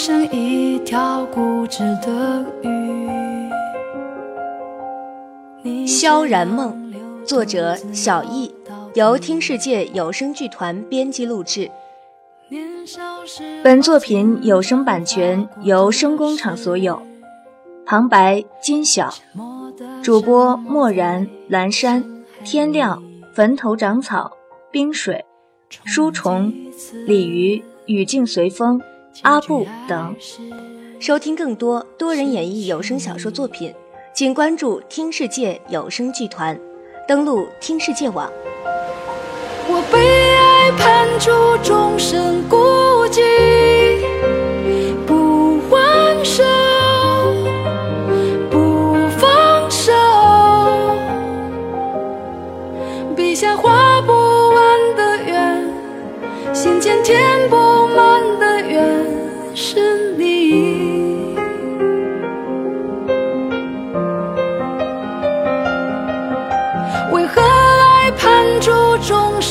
忍不住化成一条固执的鱼。《萧然梦》，作者小易，由听世界有声剧团编辑录制。本作品有声版权由声工厂所有。旁白：金晓，主播：漠然、蓝山、天亮、坟头长草、冰水、书虫、鲤鱼、雨静随风、阿布等。收听更多多人演绎有声小说作品，请关注听世界有声剧团，登录听世界网。我被爱判处终身孤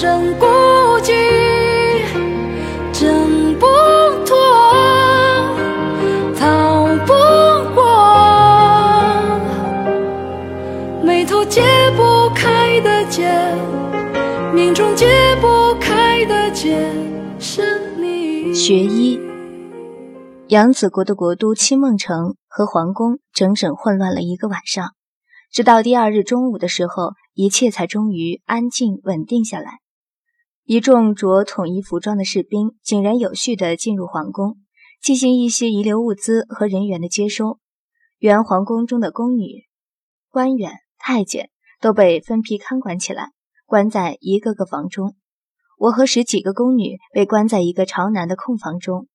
生孤寂，挣不脱，逃不过，眉头解不开的结，命中解不开的结，是你学医，扬子国的国都清梦城和皇宫整整混乱了一个晚上，直到第二日中午的时候，一切才终于安静稳定下来。一众着统一服装的士兵井然有序地进入皇宫，进行一些遗留物资和人员的接收。原皇宫中的宫女、官员、太监都被分批看管起来，关在一个个房中。我和十几个宫女被关在一个朝南的空房中，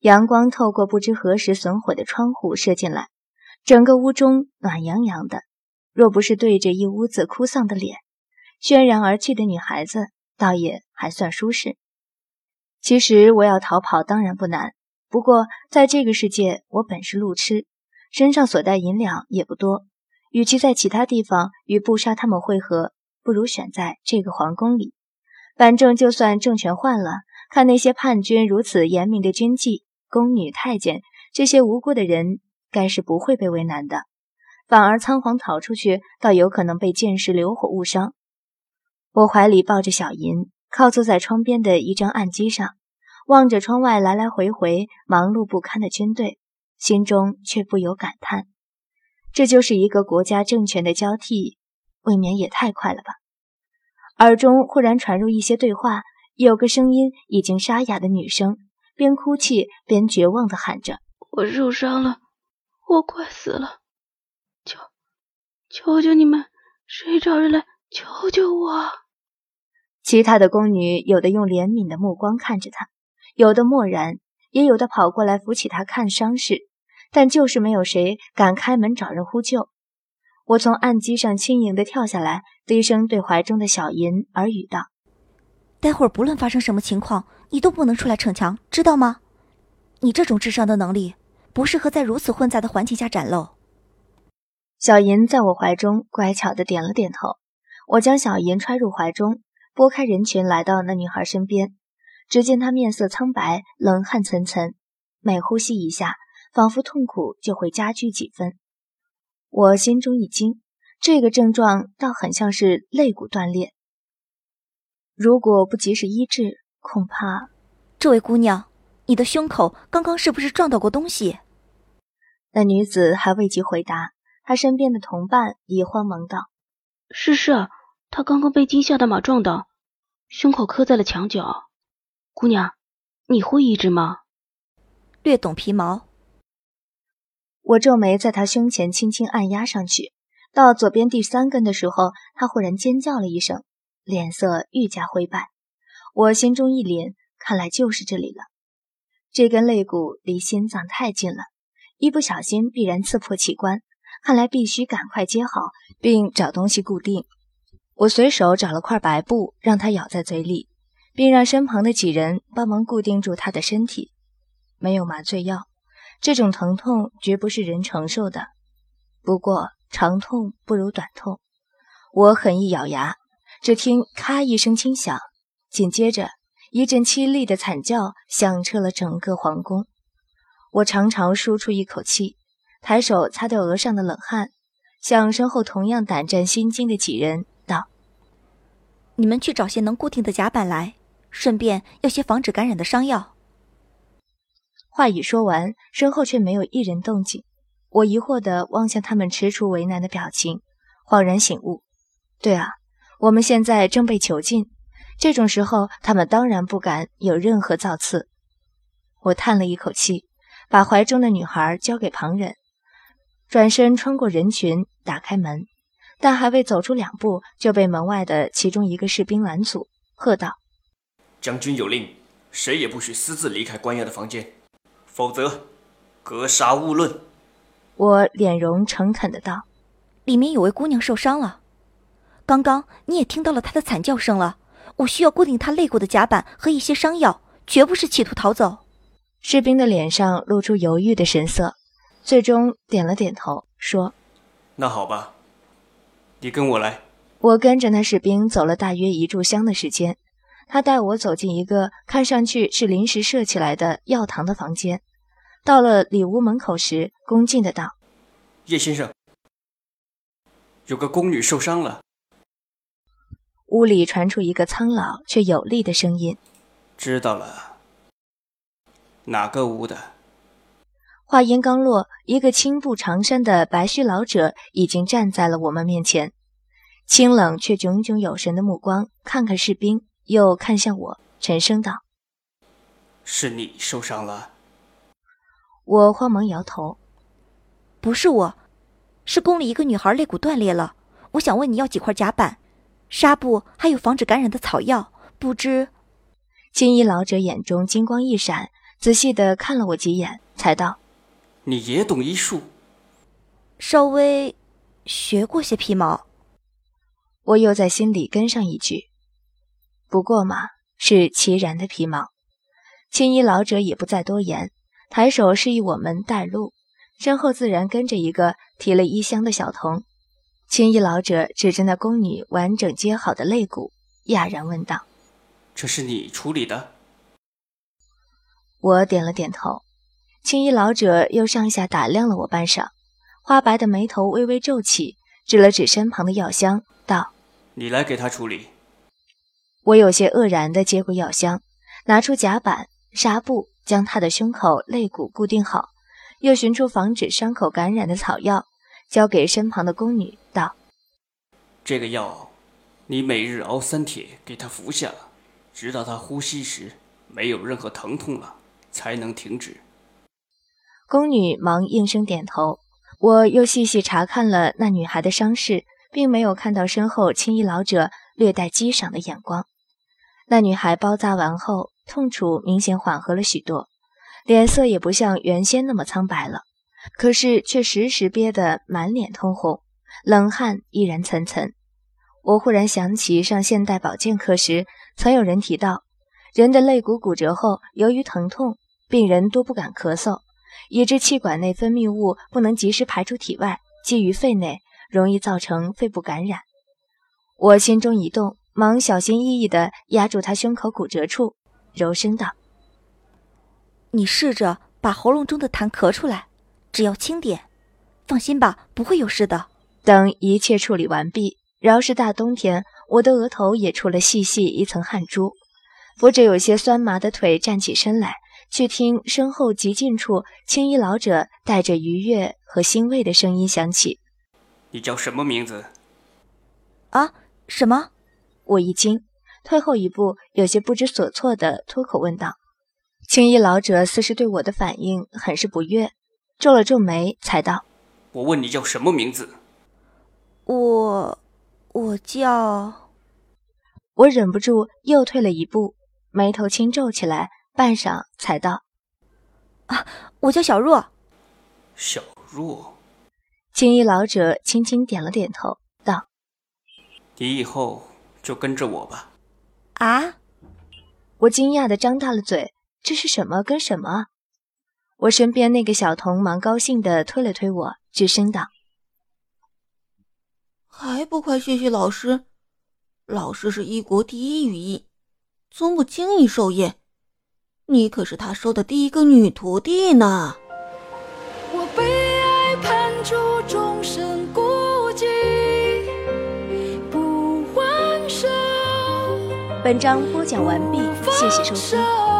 阳光透过不知何时损毁的窗户射进来，整个屋中暖洋洋的。若不是对着一屋子哭丧的脸，轩然而去的女孩子，倒也还算舒适。其实我要逃跑当然不难，不过在这个世界，我本是路痴，身上所带银两也不多，与其在其他地方与布莎他们会合，不如选在这个皇宫里。反正就算政权换了，看那些叛军如此严明的军纪，宫女、太监这些无辜的人，该是不会被为难的。反而仓皇逃出去，倒有可能被剑士流火误伤。我怀里抱着小银，靠坐在窗边的一张案几上，望着窗外来来回回忙碌不堪的军队，心中却不由感叹：这就是一个国家政权的交替，未免也太快了吧。耳中忽然传入一些对话，有个声音已经沙哑的女声，边哭泣边绝望地喊着：“我受伤了，我快死了，求求求你们，谁找人来救救我！”其他的宫女有的用怜悯的目光看着他，有的漠然，也有的跑过来扶起他看伤势，但就是没有谁敢开门找人呼救。我从案几上轻盈地跳下来，低声对怀中的小银耳语道：“待会儿不论发生什么情况，你都不能出来逞强，知道吗？你这种智商的能力，不适合在如此混杂的环境下展露。”小银在我怀中乖巧地点了点头。我将小银揣入怀中，拨开人群，来到那女孩身边。只见她面色苍白，冷汗涔涔，每呼吸一下，仿佛痛苦就会加剧几分。我心中一惊，这个症状倒很像是肋骨断裂。如果不及时医治，恐怕……这位姑娘，你的胸口刚刚是不是撞到过东西？那女子还未及回答，她身边的同伴已慌忙道：“是是，他刚刚被惊吓的马撞到，胸口磕在了墙角。姑娘，你会医治吗？”略懂皮毛。我皱眉，在他胸前轻轻按压上去，到左边第三根的时候，他忽然尖叫了一声，脸色愈加灰败。我心中一凛，看来就是这里了。这根肋骨离心脏太近了，一不小心必然刺破器官，看来必须赶快接好，并找东西固定。我随手找了块白布，让他咬在嘴里，并让身旁的几人帮忙固定住他的身体。没有麻醉药。这种疼痛绝不是人承受的，不过长痛不如短痛。我狠一咬牙，只听“咔”一声轻响，紧接着一阵凄厉的惨叫响彻了整个皇宫。我长长舒出一口气，抬手擦掉额上的冷汗，向身后同样胆战心惊的几人：“你们去找些能固定的甲板来，顺便要些防止感染的伤药。”话已说完，身后却没有一人动静。我疑惑地望向他们踟蹰为难的表情，恍然醒悟：对啊，我们现在正被囚禁，这种时候他们当然不敢有任何造次。我叹了一口气，把怀中的女孩交给旁人，转身穿过人群，打开门，但还未走出两步，就被门外的其中一个士兵拦阻，喝道：“将军有令，谁也不许私自离开关押的房间，否则格杀勿论。”我脸容诚恳的道：“里面有位姑娘受伤了，刚刚你也听到了她的惨叫声了。我需要固定她肋骨的甲板和一些伤药，绝不是企图逃走。”士兵的脸上露出犹豫的神色，最终点了点头，说：“那好吧，你跟我来。”我跟着那士兵走了大约一炷香的时间，他带我走进一个看上去是临时设起来的药堂的房间。到了里屋门口时，恭敬的道：“叶先生，有个宫女受伤了。”屋里传出一个苍老却有力的声音：“知道了，哪个屋的？”话音刚落，一个青布长衫的白须老者已经站在了我们面前，清冷却炯炯有神的目光看看士兵，又看向我，沉声道：“是你受伤了。”我慌忙摇头：“不是我，是宫里一个女孩肋骨断裂了。我想问你要几块甲板、纱布，还有防止感染的草药。不知……”青衣老者眼中金光一闪，仔细的看了我几眼，才道：“你也懂医术？稍微学过些皮毛。”我又在心里跟上一句：“不过嘛，是齐然的皮毛。”青衣老者也不再多言。抬手示意我们带路，身后自然跟着一个提了衣箱的小童。青衣老者指着那宫女完整接好的肋骨，讶然问道：“这是你处理的？”我点了点头。青衣老者又上下打量了我半晌，花白的眉头微微皱起，指了指身旁的药箱，道：“你来给他处理。”我有些愕然地接过药箱，拿出夹板、纱布。将他的胸口、肋骨固定好，又寻出防止伤口感染的草药，交给身旁的宫女，道：“这个药，你每日熬三帖给他服下，直到他呼吸时没有任何疼痛了，才能停止。”宫女忙应声点头。我又细细查看了那女孩的伤势，并没有看到身后青衣老者略带激赏的眼光。那女孩包扎完后。痛楚明显缓和了许多，脸色也不像原先那么苍白了，可是却时时憋得满脸通红，冷汗依然涔涔。我忽然想起上现代保健课时，曾有人提到，人的肋骨骨折后，由于疼痛，病人多不敢咳嗽，以致气管内分泌物不能及时排出体外，积于肺内，容易造成肺部感染。我心中一动，忙小心翼翼地压住他胸口骨折处。柔声道：“你试着把喉咙中的痰咳出来，只要轻点，放心吧，不会有事的。”等一切处理完毕，饶是大冬天，我的额头也出了细细一层汗珠。扶着有些酸麻的腿站起身来，却听身后极近处青衣老者带着愉悦和欣慰的声音响起：“你叫什么名字？”啊？什么？我一惊。退后一步，有些不知所措的脱口问道：“青衣老者似是对我的反应很是不悦，皱了皱眉，才道：‘我问你叫什么名字？’我……我叫……我忍不住又退了一步，眉头轻皱起来，半晌才道：‘啊，我叫小若。’小若。青衣老者轻轻点了点头，道：‘你以后就跟着我吧。’啊！我惊讶的张大了嘴，这是什么跟什么？我身边那个小童忙高兴的推了推我，吱声道：“还不快谢谢老师！老师是一国第一御医，从不轻易授业。你可是他收的第一个女徒弟呢。我被爱判处终身孤寂，不还手。本章播讲完毕，谢谢收听。